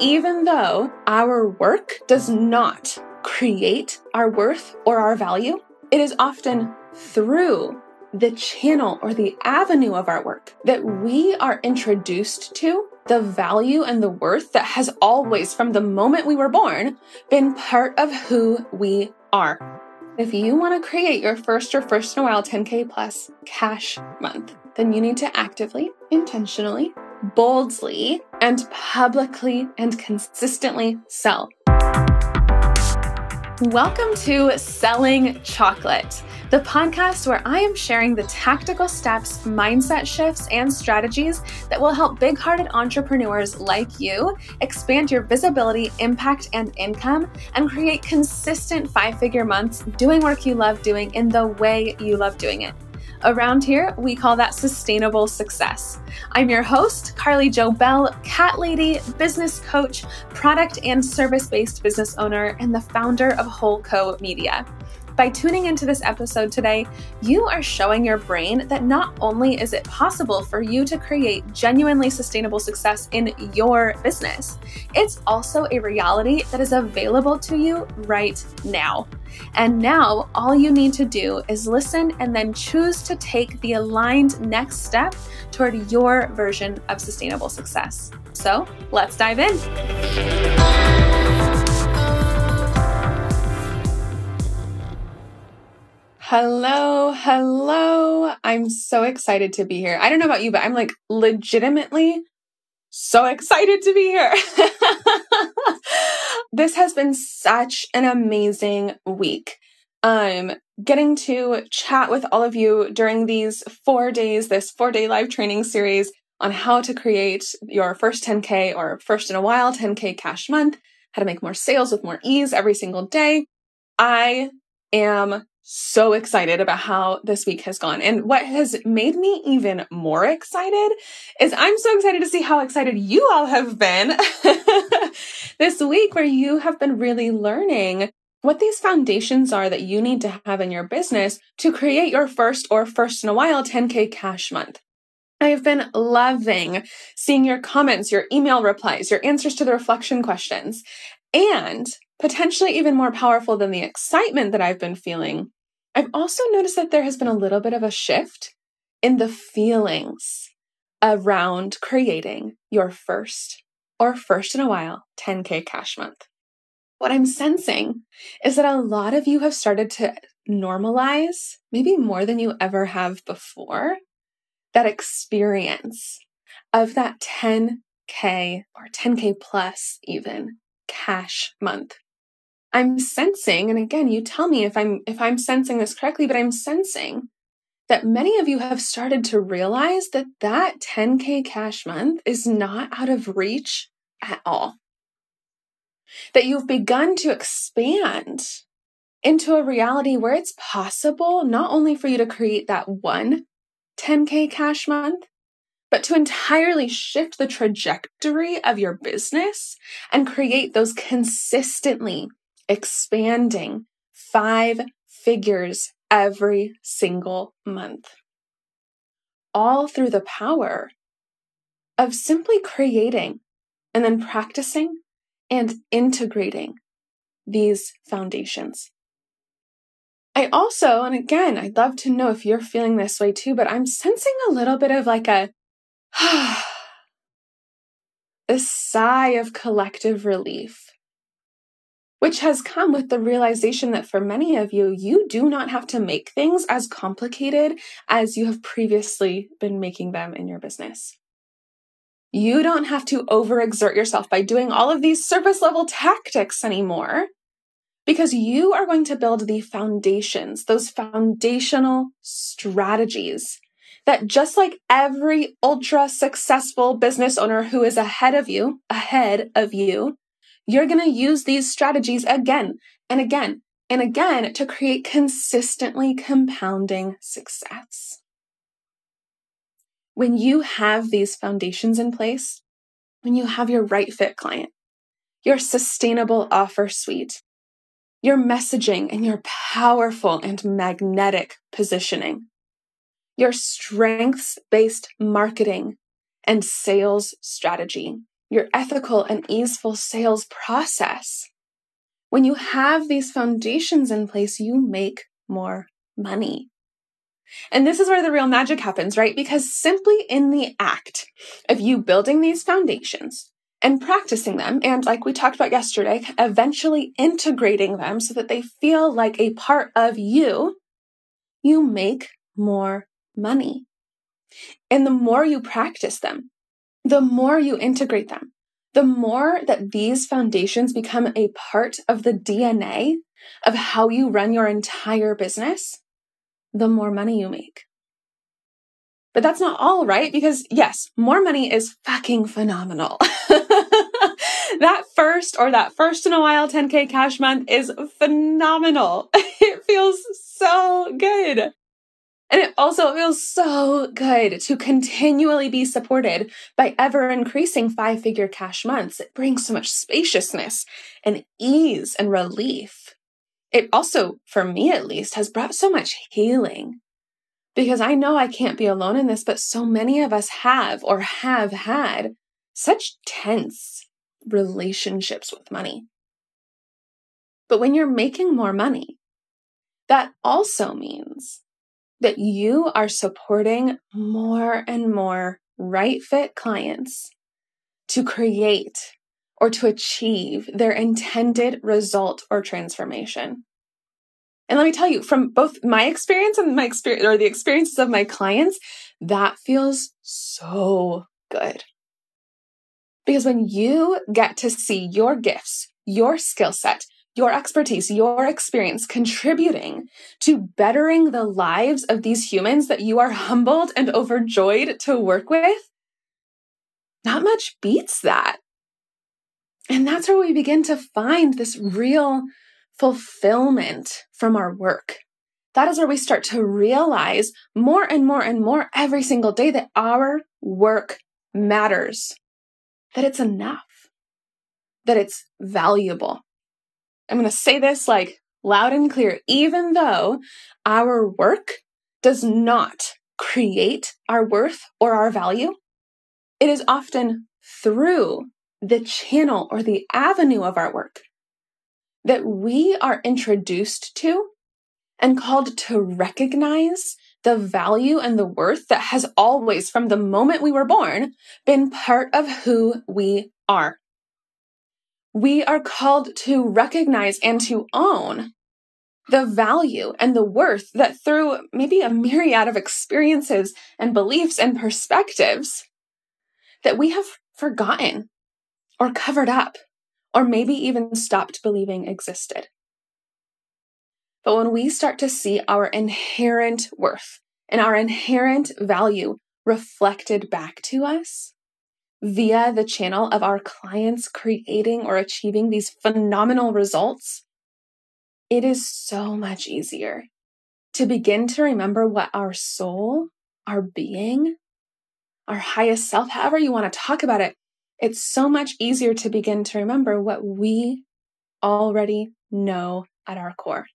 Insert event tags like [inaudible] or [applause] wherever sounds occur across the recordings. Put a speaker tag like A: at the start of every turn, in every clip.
A: even though our work does not create our worth or our value, it is often through the channel or the avenue of our work that we are introduced to the value and the worth that has always, from the moment we were born, been part of who we are. If you want to create your first or first in a while 10K plus cash month, then you need to actively, intentionally, boldly, and publicly and consistently sell. Welcome to Selling Chocolate, the podcast where I am sharing the tactical steps, mindset shifts, and strategies that will help big hearted entrepreneurs like you expand your visibility, impact, and income and create consistent five figure months doing work you love doing in the way you love doing it. Around here, we call that sustainable success. I'm your host, Carly Jo Bell, cat lady, business coach, product and service based business owner, and the founder of Whole Co Media. By tuning into this episode today, you are showing your brain that not only is it possible for you to create genuinely sustainable success in your business, it's also a reality that is available to you right now. And now, all you need to do is listen and then choose to take the aligned next step toward your version of sustainable success. So, let's dive in. Hello, hello. I'm so excited to be here. I don't know about you, but I'm like legitimately so excited to be here. [laughs] this has been such an amazing week. I'm getting to chat with all of you during these four days, this four day live training series on how to create your first 10K or first in a while 10K cash month, how to make more sales with more ease every single day. I am so excited about how this week has gone. And what has made me even more excited is I'm so excited to see how excited you all have been [laughs] this week, where you have been really learning what these foundations are that you need to have in your business to create your first or first in a while 10K cash month. I have been loving seeing your comments, your email replies, your answers to the reflection questions, and potentially even more powerful than the excitement that I've been feeling I've also noticed that there has been a little bit of a shift in the feelings around creating your first or first in a while 10K cash month. What I'm sensing is that a lot of you have started to normalize, maybe more than you ever have before, that experience of that 10K or 10K plus even cash month. I'm sensing, and again, you tell me if I'm if I'm sensing this correctly, but I'm sensing that many of you have started to realize that that 10k cash month is not out of reach at all. That you've begun to expand into a reality where it's possible not only for you to create that one 10k cash month, but to entirely shift the trajectory of your business and create those consistently expanding five figures every single month. All through the power of simply creating and then practicing and integrating these foundations. I also, and again, I'd love to know if you're feeling this way too, but I'm sensing a little bit of like a, [sighs] a sigh of collective relief which has come with the realization that for many of you, you do not have to make things as complicated as you have previously been making them in your business. You don't have to overexert yourself by doing all of these surface level tactics anymore because you are going to build the foundations, those foundational strategies that just like every ultra successful business owner who is ahead of you, ahead of you, you're going to use these strategies again and again and again to create consistently compounding success. When you have these foundations in place, when you have your right fit client, your sustainable offer suite, your messaging and your powerful and magnetic positioning, your strengths based marketing and sales strategy, your ethical and easeful sales process. When you have these foundations in place, you make more money. And this is where the real magic happens, right? Because simply in the act of you building these foundations and practicing them, and like we talked about yesterday, eventually integrating them so that they feel like a part of you, you make more money. And the more you practice them, the more you integrate them, the more that these foundations become a part of the DNA of how you run your entire business, the more money you make. But that's not all, right? Because yes, more money is fucking phenomenal. [laughs] that first or that first in a while 10K cash month is phenomenal. [laughs] It feels so good. And it also feels so good to continually be supported by ever increasing five figure cash months. It brings so much spaciousness and ease and relief. It also, for me at least, has brought so much healing because I know I can't be alone in this, but so many of us have or have had such tense relationships with money. But when you're making more money, that also means that you are supporting more and more right fit clients to create or to achieve their intended result or transformation. And let me tell you, from both my experience and my experience or the experiences of my clients, that feels so good. Because when you get to see your gifts, your skill set, your expertise, your experience contributing to bettering the lives of these humans that you are humbled and overjoyed to work with, not much beats that. And that's where we begin to find this real fulfillment from our work. That is where we start to realize more and more and more every single day that our work matters, that it's enough, that it's valuable. I'm going to say this like loud and clear, even though our work does not create our worth or our value, it is often through the channel or the avenue of our work that we are introduced to and called to recognize the value and the worth that has always, from the moment we were born, been part of who we are we are called to recognize and to own the value and the worth that through maybe a myriad of experiences and beliefs and perspectives that we have forgotten or covered up or maybe even stopped believing existed. But when we start to see our inherent worth and our inherent value reflected back to us, via the channel of our clients creating or achieving these phenomenal results, it is so much easier to begin to remember what our soul, our being, our highest self, however you want to talk about it, it's so much easier to begin to remember what we already know at our core.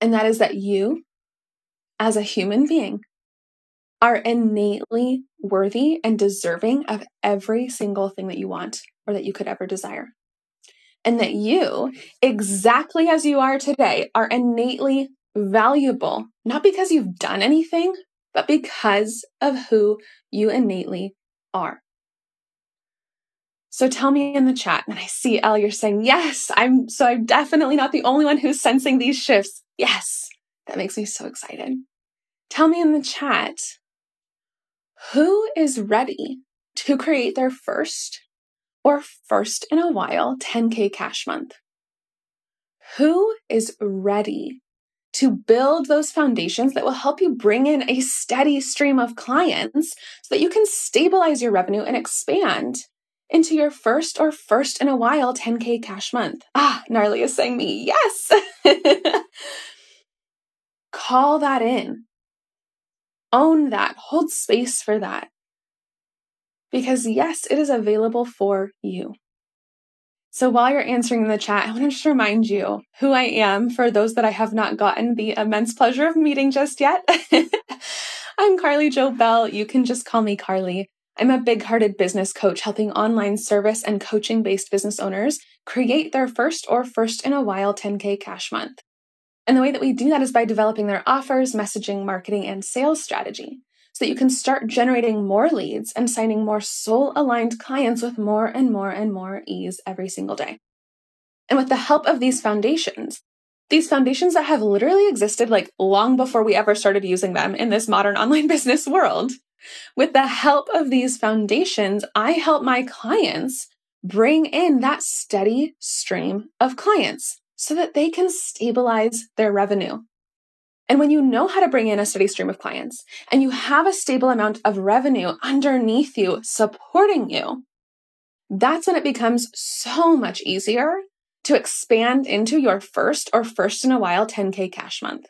A: And that is that you, as a human being, are innately worthy and deserving of every single thing that you want or that you could ever desire. And that you, exactly as you are today, are innately valuable, not because you've done anything, but because of who you innately are. So tell me in the chat, and I see Elle, you're saying, yes, I'm so I'm definitely not the only one who's sensing these shifts. Yes, that makes me so excited. Tell me in the chat, who is ready to create their first or first in a while 10K cash month? Who is ready to build those foundations that will help you bring in a steady stream of clients so that you can stabilize your revenue and expand into your first or first in a while 10K cash month? Ah, Gnarly is saying me, yes. [laughs] Call that in own that, hold space for that. Because yes, it is available for you. So while you're answering in the chat, I want to just remind you who I am for those that I have not gotten the immense pleasure of meeting just yet. [laughs] I'm Carly Jo Bell. You can just call me Carly. I'm a big hearted business coach helping online service and coaching based business owners create their first or first in a while 10K cash month. And the way that we do that is by developing their offers, messaging, marketing, and sales strategy so that you can start generating more leads and signing more soul aligned clients with more and more and more ease every single day. And with the help of these foundations, these foundations that have literally existed like long before we ever started using them in this modern online [laughs] business world, with the help of these foundations, I help my clients bring in that steady stream of clients so that they can stabilize their revenue. And when you know how to bring in a steady stream of clients and you have a stable amount of revenue underneath you supporting you, that's when it becomes so much easier to expand into your first or first in a while 10K cash month.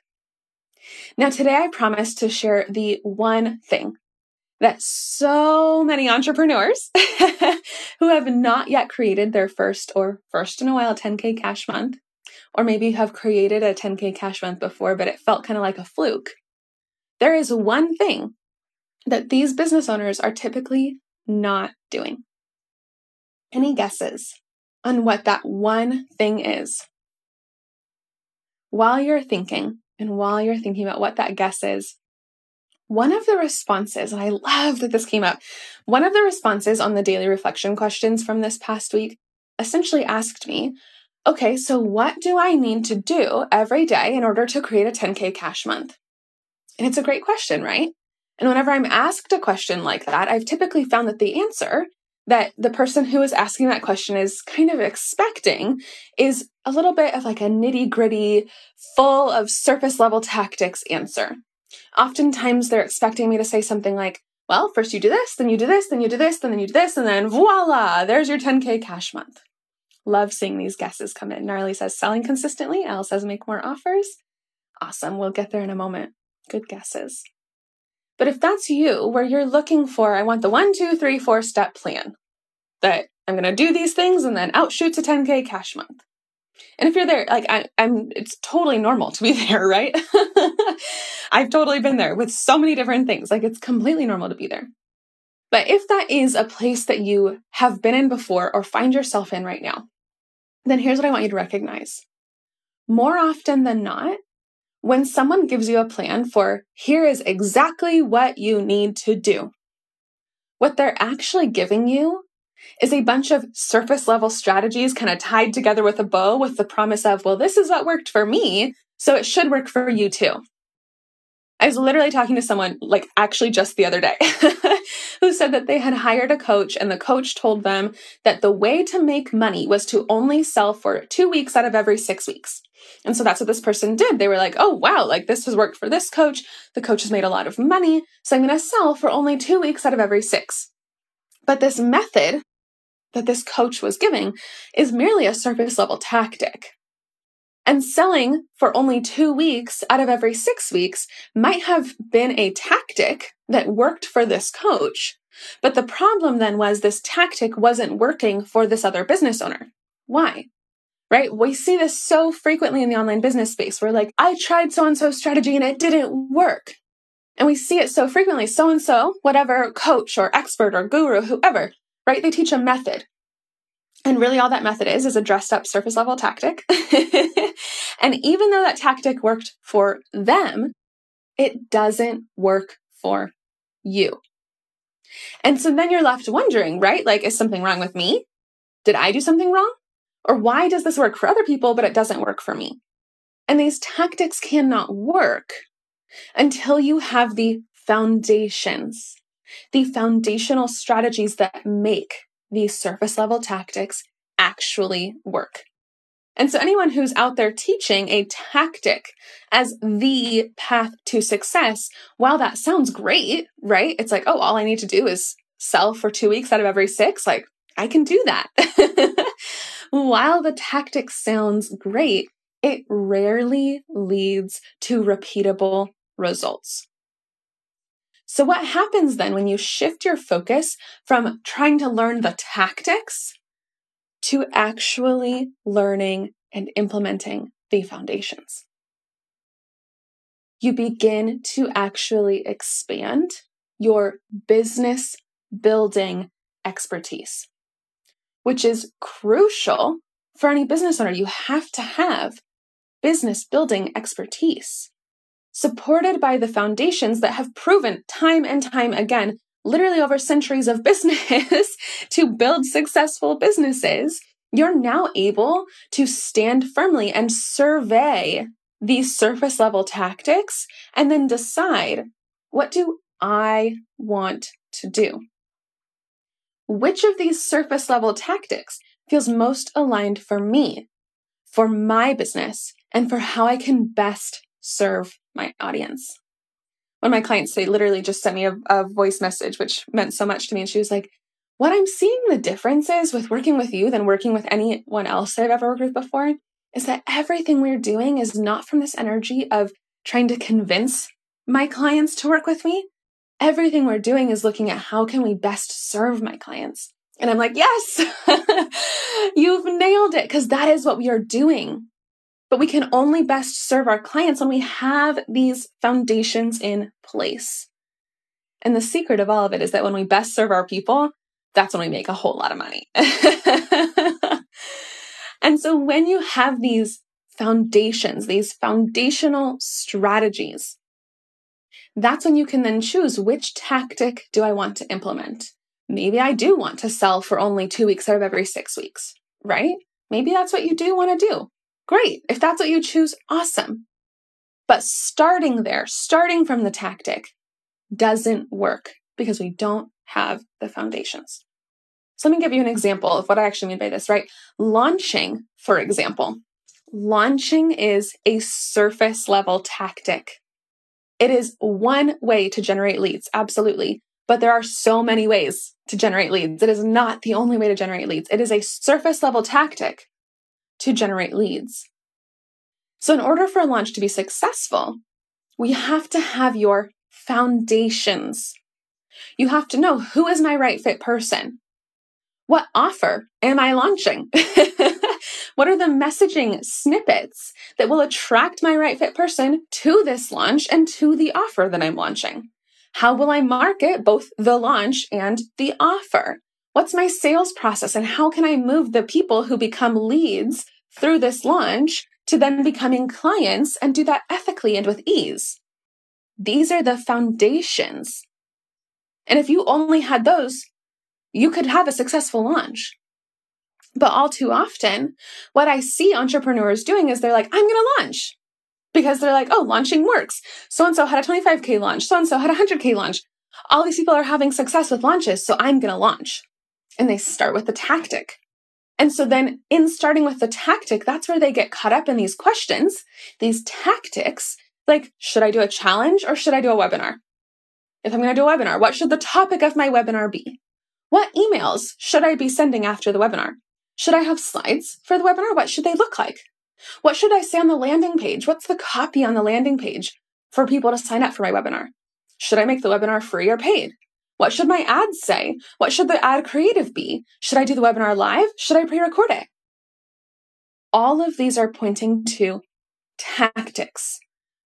A: Now, today I promise to share the one thing that so many entrepreneurs [laughs] who have not yet created their first or first in a while 10K cash month, or maybe you have created a 10K cash month before, but it felt kind of like a fluke. There is one thing that these business owners are typically not doing. Any guesses on what that one thing is? While you're thinking, and while you're thinking about what that guess is, one of the responses, and I love that this came up, one of the responses on the daily reflection questions from this past week essentially asked me, okay, so what do I need to do every day in order to create a 10K cash month? And it's a great question, right? And whenever I'm asked a question like that, I've typically found that the answer that the person who is asking that question is kind of expecting is a little bit of like a nitty gritty, full of surface level tactics answer. Oftentimes they're expecting me to say something like, well, first you do this, then you do this, then you do this, then you do this, and then voila, there's your 10K cash month. Love seeing these guesses come in. Gnarly says selling consistently. Al says make more offers. Awesome. We'll get there in a moment. Good guesses. But if that's you, where you're looking for, I want the one, two, three, four step plan that I'm going to do these things and then outshoots a 10K cash month. And if you're there, like I, am it's totally normal to be [laughs] there, right? [laughs] I've totally been there with so many different things. Like it's completely normal to be there. But if that is a place that you have been in before or find yourself in right now, then here's what I want you to recognize. More often than not, when someone gives you a plan for here is exactly what you need to do, what they're actually giving you is a bunch of surface level strategies kind of tied together with a bow with the promise of, well, this is what worked for me, so it should work for you too. I was literally talking to someone, like actually just the other day, [laughs] who said that they had hired a coach and the coach told them that the way to make money was to only sell for two weeks out of every six weeks. And so that's what this person did. They were like, oh, wow, like this has worked for this coach. The coach has made a lot of money. So I'm going to sell for only two weeks out of every six. But this method that this coach was giving is merely a surface level tactic. And selling for only two weeks out of every six weeks might have been a tactic that worked for this coach. But the problem then was this tactic wasn't working for this other business owner. Why? Right? We see this so frequently in the online business space where, like, I tried so and so strategy and it didn't work. And we see it so frequently. So and so, whatever coach or expert or guru, whoever, right? They teach a method. And really, all that method is, is a dressed up surface level tactic. [laughs] and even though that tactic worked for them, it doesn't work for you. And so then you're left wondering, right? Like, is something wrong with me? Did I do something wrong? Or why does this work for other people, but it doesn't work for me? And these tactics cannot work until you have the foundations, the foundational strategies that make these surface level tactics actually work. And so, anyone who's out there teaching a tactic as the path to success, while that sounds great, right? It's like, oh, all I need to do is sell for two weeks out of every six. Like, I can do that. [laughs] while the tactic sounds great, it rarely leads to repeatable results. So, what happens then when you shift your focus from trying to learn the tactics to actually learning and implementing the foundations? You begin to actually expand your business building expertise, which is crucial for any business owner. You have to have business building expertise supported by the foundations that have proven time and time again, literally over centuries of [laughs] business, to build successful businesses. You're now able to stand firmly and survey these surface level tactics and then decide what do I want to do? Which of these surface level tactics feels most aligned for me, for my business, and for how I can best serve my audience? One of my clients, they literally just sent me a, a voice message, which meant so much to me. And she was like, What I'm seeing the differences with working with you than working with anyone else that I've ever worked with before is that everything we're doing is not from this energy of trying to convince my clients to work with me. Everything we're doing is looking at how can we best serve my clients. And I'm like, yes, [laughs] you've nailed it because that is what we are doing. But we can only best serve our clients when we have these foundations in place. And the secret of all of it is that when we best serve our people, that's when we make a whole lot of money. [laughs] And so when you have these foundations, these foundational strategies, that's when you can then choose which tactic do I want to implement. Maybe I do want to sell for only two weeks out of every six weeks, right? Maybe that's what you do want to do. Great. If that's what you choose, awesome. But starting there, starting from the tactic, doesn't work because we don't have the foundations. So let me give you an example of what I actually mean by this, right? Launching, for example, launching is a surface level tactic. It is one way to generate leads, absolutely. But there are so many ways to generate leads. It is not the only way to generate leads. It is a surface level tactic to generate leads. So, in order for a launch to be successful, we have to have your foundations. You have to know who is my right fit person? What offer am I launching? [laughs] what are the messaging snippets that will attract my right fit person to this launch and to the offer that I'm launching? How will I market both the launch and the offer? What's my sales process and how can I move the people who become leads through this launch to then becoming clients and do that ethically and with ease? These are the foundations. And if you only had those, you could have a successful launch. But all too often, what I see entrepreneurs doing is they're like, I'm going to launch because they're like, oh, launching works. So and so had a 25K launch. So and so had a 100K launch. All these people are having success with launches. So I'm going to launch. And they start with the tactic. And so then, in starting with the tactic, that's where they get caught up in these questions, these tactics like, should I do a challenge or should I do a webinar? If I'm going to do a webinar, what should the topic of my webinar be? What emails should I be sending after the webinar? Should I have slides for the webinar? What should they look like? What should I say on the landing page? What's the copy on the landing page for people to sign up for my webinar? Should I make the webinar free or paid? What should my ads say? What should the ad creative be? Should I do the webinar live? Should I pre record it? All of these are pointing to tactics,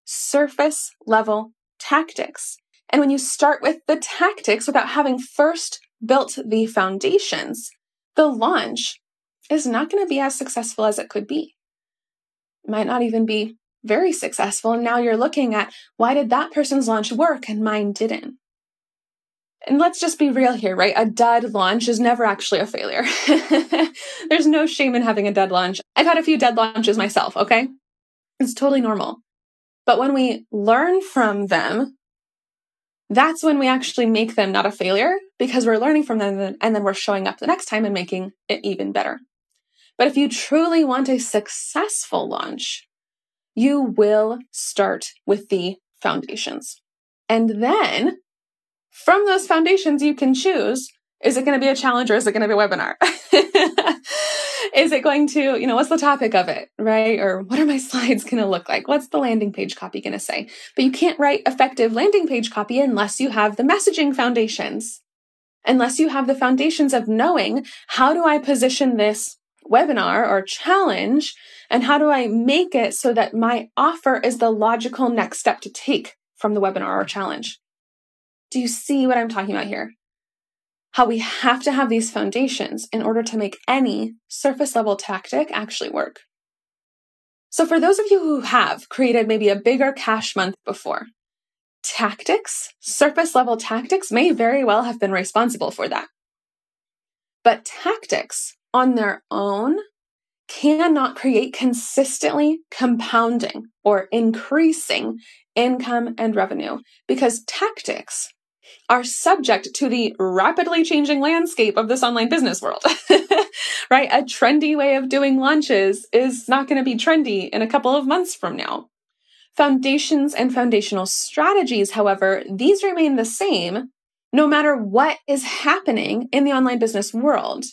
A: surface level tactics. And when you start with the tactics without having first built the foundations, the launch is not going to be as successful as it could be. It might not even be very successful. And now you're looking at why did that person's launch work and mine didn't? And let's just be real here, right? A dud launch is never actually a failure. [laughs] There's no shame in having a dud launch. I've had a few dead launches myself, okay? It's totally normal. But when we learn from them that's when we actually make them not a failure because we're learning from them and then we're showing up the next time and making it even better. But if you truly want a successful launch, you will start with the foundations. And then from those foundations, you can choose is it going to be a challenge or is it going to be a webinar? [laughs] is it going to, you know, what's the topic of it, right? Or what are my [laughs] slides going to look like? What's the landing page copy going to say? But you can't write effective landing page copy unless you have the messaging foundations, unless you have the foundations of knowing how do I position this webinar or challenge and how do I make it so that my offer is the logical next step to take from the webinar or challenge? Do you see what I'm talking about here? how we have to have these foundations in order to make any surface level tactic actually work. So, for those of you who have created maybe a bigger cash month before, tactics, surface level tactics, may very well have been responsible for that. But tactics on their own cannot create consistently compounding or increasing income and revenue because tactics are subject to the rapidly changing landscape of this online business world. [laughs] right? A trendy way of doing launches is not going to be trendy in a couple of months from now. Foundations and foundational strategies, however, these remain the same no matter what is happening in the online business world.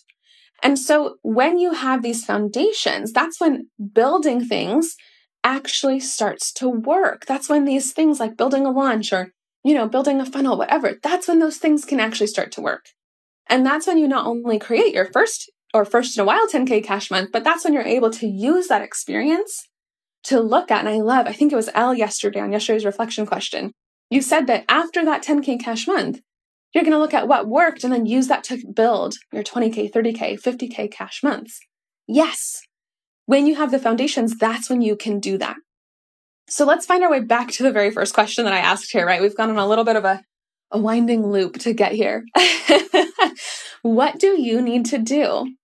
A: And so when you have these foundations, that's when building things actually starts to work. That's when these things like building a launch or, you know, building a funnel, whatever, that's when those things can actually start to work. And that's when you not only create your first or first in a while 10K cash month, but that's when you're able to use that experience to look at. And I love, I think it was Elle yesterday on yesterday's reflection question. You said that after that 10K cash month, you're going to look at what worked and then use that to build your 20K, 30K, 50K cash months. Yes. When you have the foundations, that's when you can do that. So let's find our way back to the very first question that I asked here, right? We've gone on a little bit of a, a winding loop to get here. [laughs] what do you need to do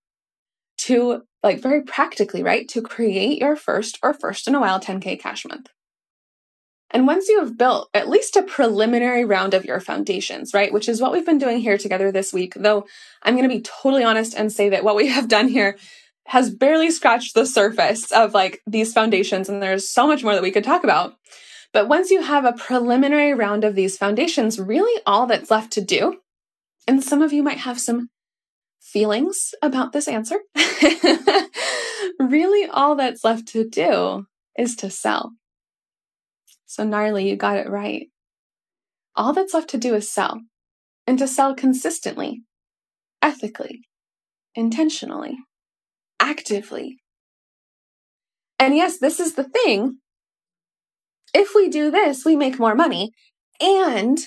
A: to, like, very practically, right? To create your first or first in a while 10K cash month? And once you have built at least a preliminary round of your foundations, right, which is what we've been doing here together this week, though I'm going to be totally honest and say that what we have done here has barely scratched the surface of like these foundations, and there's so much more that we could talk about. But once you have a preliminary round of these foundations, really all that's left to do, and some of you might have some feelings about this answer, [laughs] really all that's left to do is to sell. So, gnarly, you got it right. All that's left to do is sell, and to sell consistently, ethically, intentionally, actively. And yes, this is the thing. If we do this, we make more money. And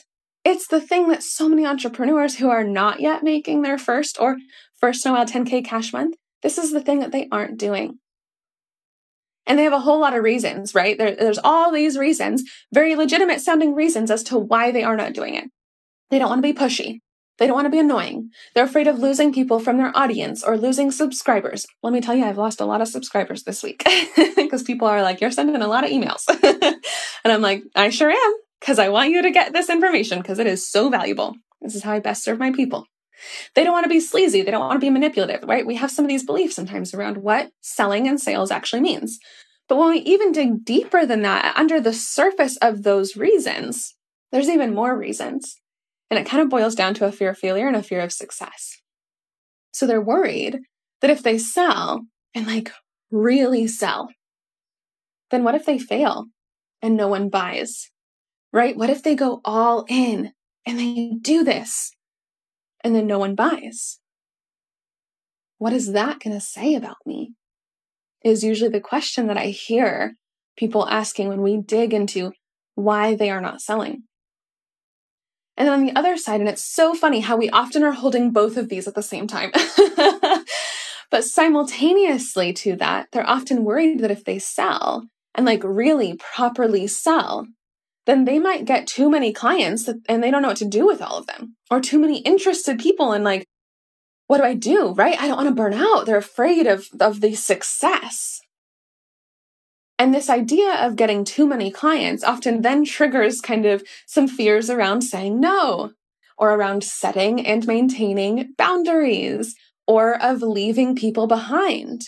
A: it's the thing that so many entrepreneurs who are not yet making their first or first in while 10K cash month, this is the thing that they aren't doing. And they have a whole lot of reasons, right? There, there's all these reasons, very legitimate sounding reasons as to why they are not doing it. They don't want to be pushy. They don't want to be annoying. They're afraid of losing people from their audience or losing subscribers. Let me tell you, I've lost a lot of subscribers this week [laughs] because people are like, you're sending a lot of emails. [laughs] and I'm like, I sure am because I want you to get this information because it is so valuable. This is how I best serve my people. They don't want to be sleazy. They don't want to be manipulative, right? We have some of these beliefs sometimes around what selling and sales actually means. But when we even dig deeper than that, under the surface of those reasons, there's even more reasons. And it kind of boils down to a fear of failure and a fear of success. So they're worried that if they sell and like really sell, then what if they fail and no one buys? Right? What if they go all in and they do this and then no one buys? What is that going to say about me? Is usually the question that I hear people asking when we dig into why they are not selling. And then on the other side, and it's so funny how we often are holding both of these at the same time. [laughs] but simultaneously to that, they're often worried that if they sell and like really properly sell, then they might get too many clients and they don't know what to do with all of them or too many interested people and like what do i do right? I don't want to burn out. They're afraid of of the success and this idea of getting too many clients often then triggers kind of some fears around saying no or around setting and maintaining boundaries or of leaving people behind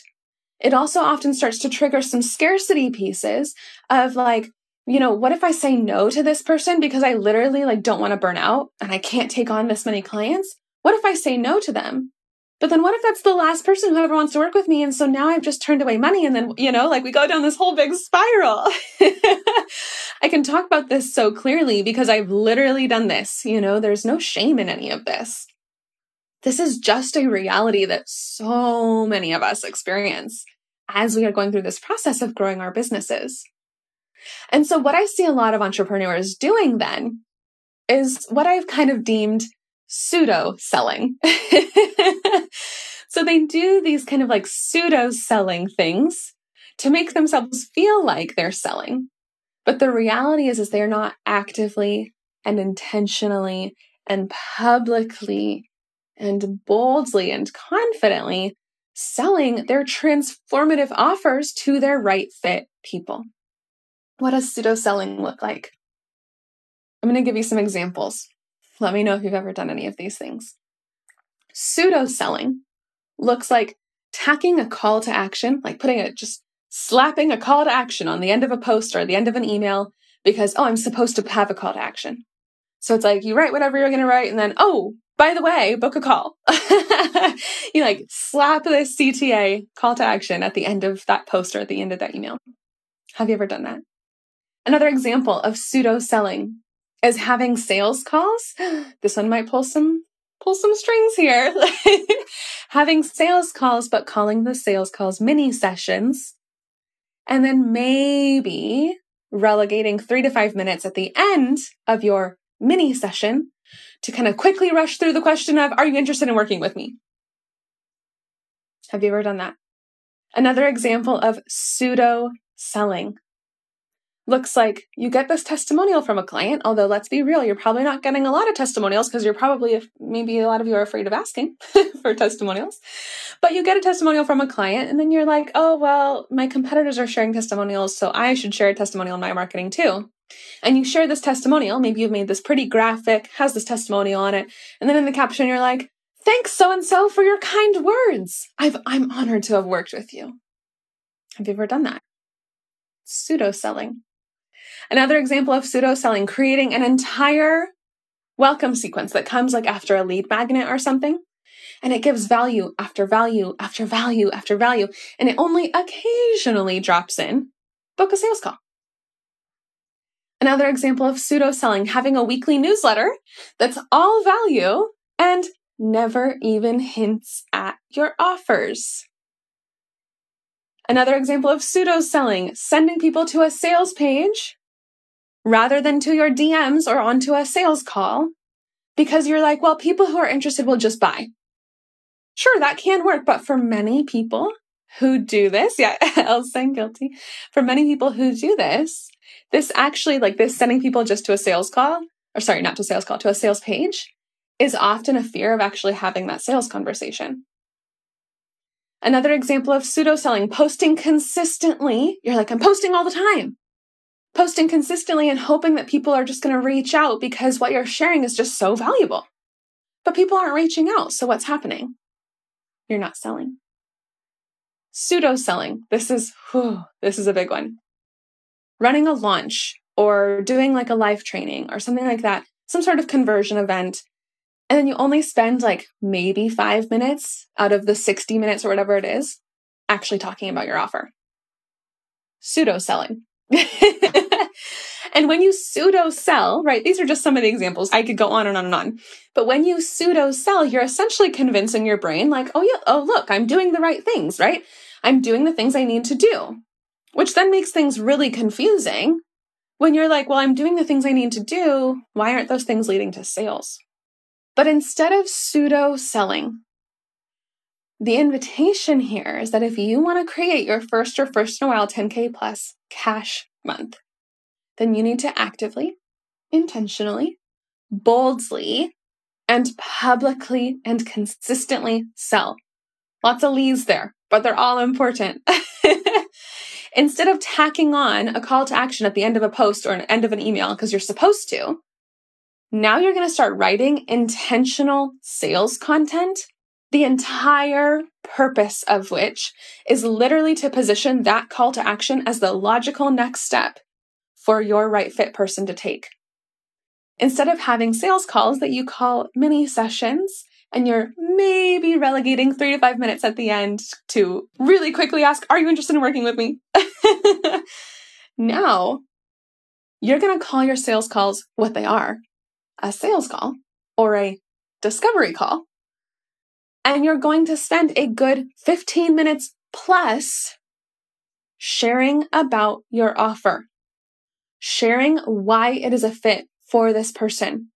A: it also often starts to trigger some scarcity pieces of like you know, what if I say no to this person because I literally like don't want to burn out and I can't take on this many clients? What if I say no to them? But then what if that's the last person who ever wants to work with me? And so now I've just turned away money and then, you know, like we go down this whole big spiral. [laughs] I can talk about this so clearly because I've literally done this. You know, there's no shame in any of this. This is just a reality that so many of us experience as we are going through this process of growing our businesses. And so, what I see a lot of entrepreneurs doing then is what I've kind of deemed pseudo selling. [laughs] so they do these kind of like pseudo selling things to make themselves feel like they're selling. But the reality is, is they're not actively and intentionally and publicly and boldly and confidently selling their transformative offers to their right fit people. What does pseudo selling look like? I'm going to give you some examples. Let me know if you've ever done any of these things. Pseudo selling looks like tacking a call to action, like putting it just slapping a call to action on the end of a post or the end of an email because, oh, I'm supposed to have a call to action. So it's like you write whatever you're going to write and then, oh, by the way, book a call. [laughs] you like slap this CTA call to action at the end of that post or at the end of that email. Have you ever done that? Another example of pseudo selling is having sales calls. [gasps] This one might pull some pull some strings here. [laughs] having sales calls, but calling the sales calls mini sessions. And then maybe relegating three to five minutes at the end of your mini session to kind of quickly rush through the question of, Are you interested in working with me? Have you ever done that? Another example of pseudo selling looks like you get this testimonial from a client, although let's be real, you're probably not getting a lot of testimonials because you're probably, maybe a lot of you are afraid of asking [laughs] for testimonials. But you get a testimonial from a client, and then you're like, oh, well, my competitors are sharing testimonials, so I should share a testimonial in my marketing too. And you share this testimonial, maybe you've made this pretty graphic, has this testimonial on it, and then in the caption, you're like, thanks so and so for your kind words. I've, I'm honored to have worked with you. Have you ever done that? Pseudo selling. Another example of pseudo selling, creating an entire welcome sequence that comes like after a lead magnet or something. And it gives value after value after value after value. And it only occasionally drops in book a sales call. Another example of pseudo selling, having a weekly newsletter that's all value and never even hints at your offers. Another example of pseudo selling, sending people to a sales page rather than to your DMs or onto a sales call because you're like, well, people who are interested will just buy. Sure, that can work, but for many people who do this, yeah, [laughs] I'll saying guilty. For many people who do this, this actually, like this sending people just to a sales call, or sorry, not to a sales call, to a sales page, is often a fear of actually having that sales conversation. Another example of pseudo selling, posting consistently. You're like, I'm posting all the time posting consistently and hoping that people are just going to reach out because what you're sharing is just so valuable. But people aren't reaching out. So what's happening? You're not selling. Pseudo selling. This is, whew, this is a big one. Running a launch or doing like a live training or something like that, some sort of conversion event. And then you only spend like maybe five minutes out of the 60 minutes or whatever it is actually talking about your offer. Pseudo selling. [laughs] and when you pseudo sell, right, these are just some of the examples. I could go on and on and on. But when you pseudo sell, you're essentially convincing your brain, like, oh, yeah, oh, look, I'm doing the right things, right? I'm doing the things I need to do, which then makes things really confusing when you're like, well, I'm doing the things I need to do. Why aren't those things leading to sales? But instead of pseudo selling, the invitation here is that if you want to create your first or first in a while 10K plus cash month, then you need to actively, intentionally, boldly, and publicly and consistently sell. Lots of leads there, but they're all important. [laughs] Instead of tacking on a call to action at the end of a post or an end of an email because you're supposed to, now you're going to start writing intentional sales content the entire purpose of which is literally to position that call to action as the logical next step for your right fit person to take. Instead of having sales calls that you call mini sessions and you're maybe relegating three to five minutes at the end to really quickly ask, Are you interested in working with me? [laughs] now, you're going to call your sales calls what they are a sales call or a discovery call and you're going to spend a good 15 minutes plus sharing about your offer, sharing why it is a fit for this person,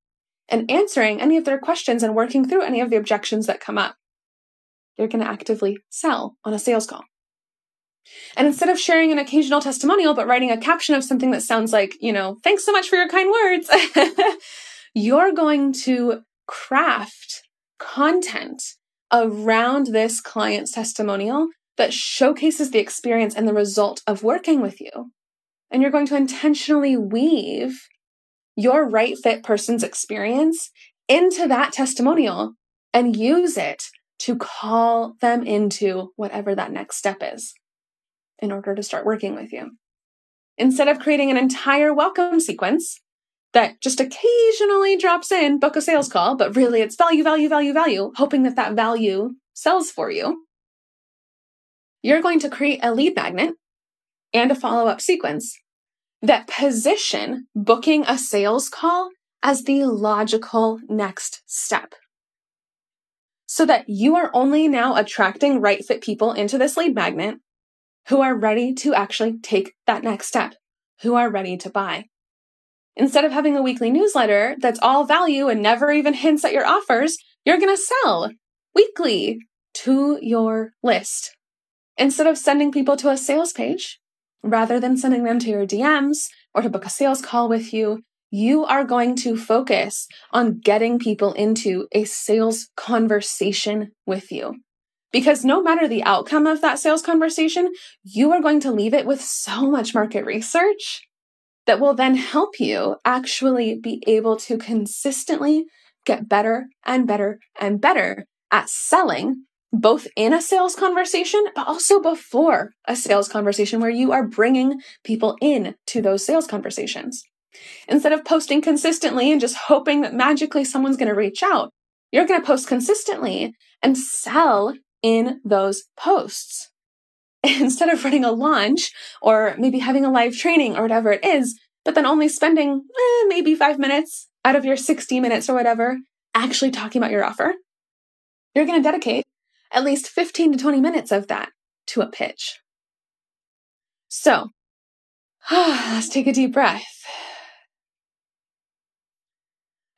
A: and answering any of their questions and working through any of the objections that come up. You're going to actively sell on a sales call. And instead of sharing an occasional testimonial, but writing a caption of something that sounds like, you know, thanks so much for your kind words, [laughs] you're going to craft content around this client's testimonial that showcases the experience and the result of working with you. And you're going to intentionally weave your right fit person's experience into that testimonial and use it to call them into whatever that next step is in order to start working with you. Instead of creating an entire welcome sequence that just occasionally drops in, book a sales call, but really it's value, value, value, value, hoping that that value sells for you, you're going to create a lead magnet and a follow up sequence that position booking a sales call as the logical next step. So that you are only now attracting right fit people into this lead magnet who are ready to actually take that next step, who are ready to buy. Instead of having a weekly newsletter that's all value and never even hints at your offers, you're going to sell weekly to your list. Instead of sending people to a sales page, rather than sending them to your DMs or to book a sales call with you, you are going to focus on getting people into a sales conversation with you. Because no matter the outcome of that sales conversation, you are going to leave it with so much market research that will then help you actually be able to consistently get better and better and better at selling both in a sales conversation, but also before a sales conversation where you are bringing people in to those sales conversations. Instead of posting consistently and just hoping that magically someone's going to reach out, you're going to post consistently and sell in those posts. [laughs] Instead of running a launch or maybe having a live training or whatever it is, but then only spending eh, maybe five minutes out of your 60 minutes or whatever actually talking about your offer, you're going to dedicate at least 15 to 20 minutes of that to a pitch. So, [sighs] let's take a deep breath.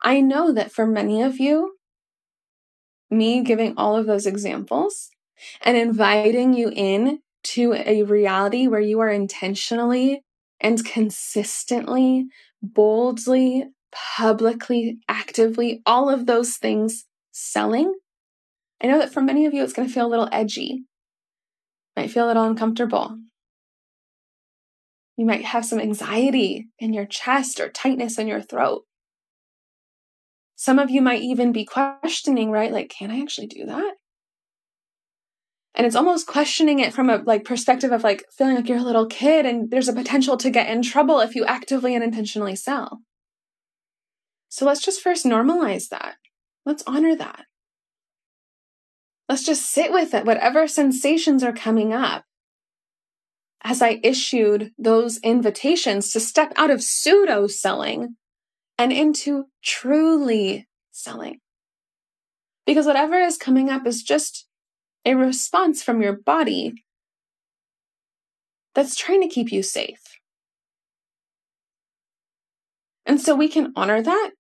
A: I know that for many of you, me giving all of those examples and inviting you in to a reality where you are intentionally and consistently, boldly, publicly, actively, all of those things selling I know that for many of you, it's going to feel a little edgy, might feel a little uncomfortable. You might have some anxiety in your chest or tightness in your throat. Some of you might even be questioning, right? Like, can I actually do that? And it's almost questioning it from a like perspective of like feeling like you're a little kid and there's a potential to get in trouble if you actively and intentionally sell. So let's just first normalize that. Let's honor that. Let's just sit with it, whatever sensations are coming up. As I issued those invitations to step out of pseudo selling and into truly selling. Because whatever is coming up is just a response from your body that's trying to keep you safe. And so we can honor that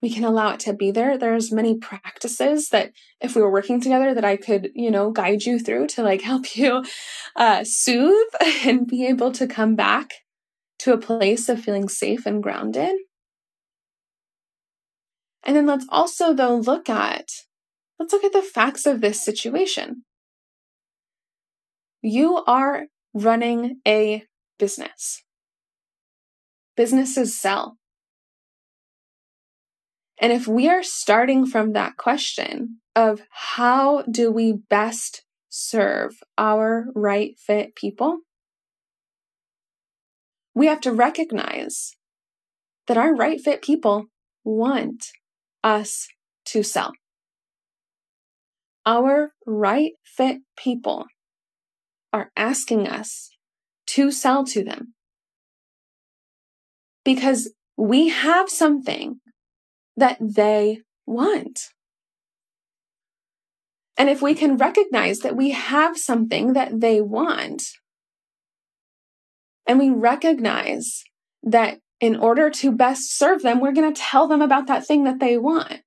A: we can allow it to be there. There's many practices that if we were working together that i could you know guide you through to like [laughs] help you uh, soothe [laughs] and be able to come back to a place of feeling safe and grounded. And then let's also though look at let's look at the facts of this situation. You are running a business. Businesses sell and if we are starting from that question of how do we best serve our right fit people, we have to recognize that our right fit people want us to sell. Our right fit people are asking us to sell to them because we have something that they want. And if we can recognize that we have something that they want, and we recognize that in order to best serve them, we're going to tell them about that thing that they want.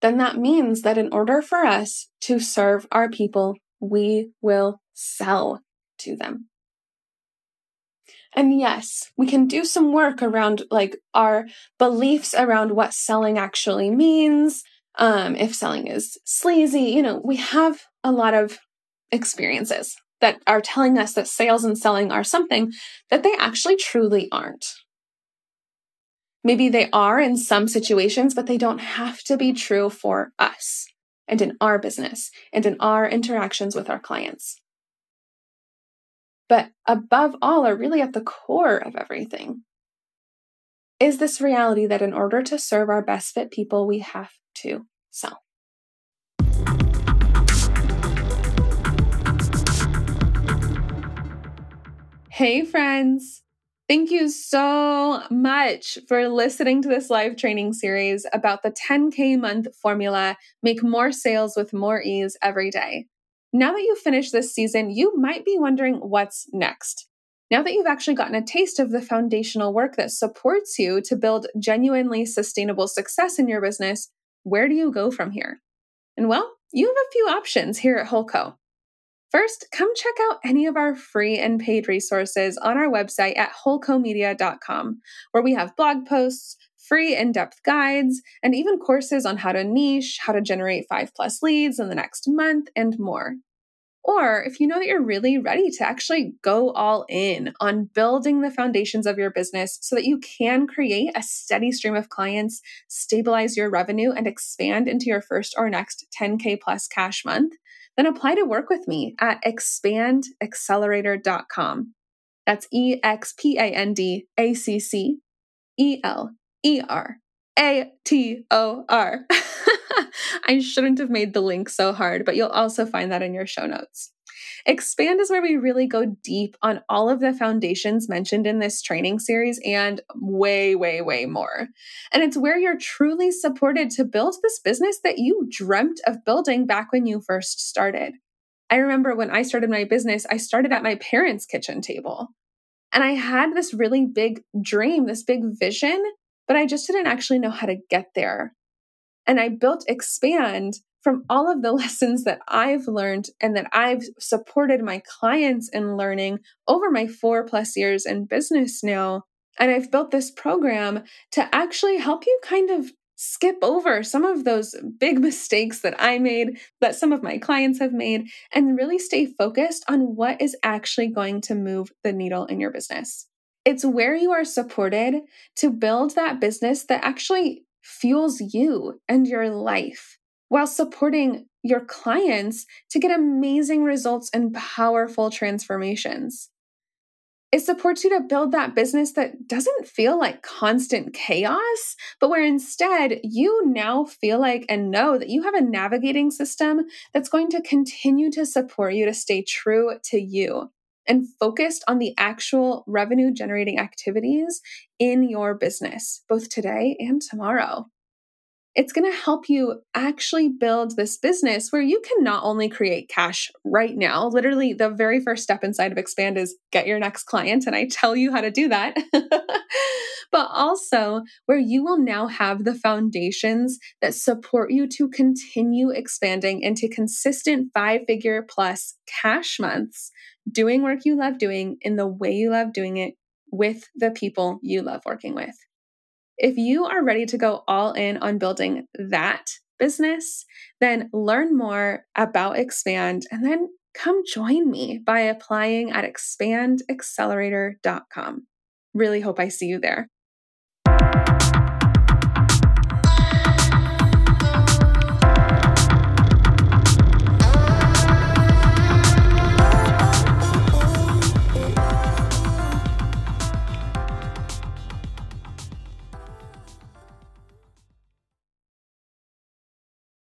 A: Then that means that in order for us to serve our people, we will sell to them. And yes, we can do some work around like our beliefs around what selling actually means. Um, if selling is sleazy, you know, we have a lot of experiences that are telling us that sales and selling are something that they actually truly aren't. Maybe they are in some situations, but they don't have to be true for us and in our business and in our interactions with our clients. But above all, are really at the core of everything, is this reality that in order to serve our best fit people, we have to sell. Hey, friends. Thank you so much for listening to this live training series about the 10K month formula Make more sales with more ease every day. Now that you've finished this season, you might be wondering what's next. Now that you've actually gotten a taste of the foundational work that supports you to build genuinely sustainable success in your business, where do you go from here? And well, you have a few options here at Holco. First, come check out any of our free and paid resources on our website at holcomedia.com, where we have blog posts, free in depth guides, and even courses on how to niche, how to generate five plus leads in the next month, and more. Or if you know that you're really ready to actually go all in on building the foundations of your business so that you can create a steady stream of clients, stabilize your revenue, and expand into your first or next 10K plus cash month, then apply to work with me at expandaccelerator.com. That's E X P A N D A C C E L E R A T O R. [laughs] I shouldn't have made the link so hard, but you'll also find that in your show notes. Expand is where we really go deep on all of the foundations mentioned in this training series and way, way, way more. And it's where you're truly supported to build this business that you dreamt of building back when you first started. I remember when I started my business, I started at my parents' kitchen table. And I had this really big dream, this big vision, but I just didn't actually know how to get there. And I built Expand from all of the [laughs] lessons that I've learned and that I've supported my clients in learning over my four plus years in business now. And I've built this program to actually help you kind of skip over some of those big [laughs] mistakes that I made, that some of my clients have made, and really stay focused on what is actually going to move the needle in your business. It's where you are supported to build that business that actually fuels you and your life while supporting your clients to get amazing results and powerful transformations. It supports you to build that business that doesn't feel like constant chaos, but where instead you now feel like and know that you have a navigating system that's going to continue to support you to stay true to you and focused on the actual revenue generating activities in your business, both today and tomorrow it's going to help you actually build this business where you can not only create cash right now, literally, the very first step inside of Expand is get your next client, and I tell you how to do that, [laughs] but also where you will now have the foundations that support you to continue expanding into consistent five figure plus cash months, doing work you love doing in the way you love doing it with the people you love working with. If you are ready to go all in on building that business, then learn more about Expand and then come join me by applying at expandaccelerator.com. Really hope I see you there.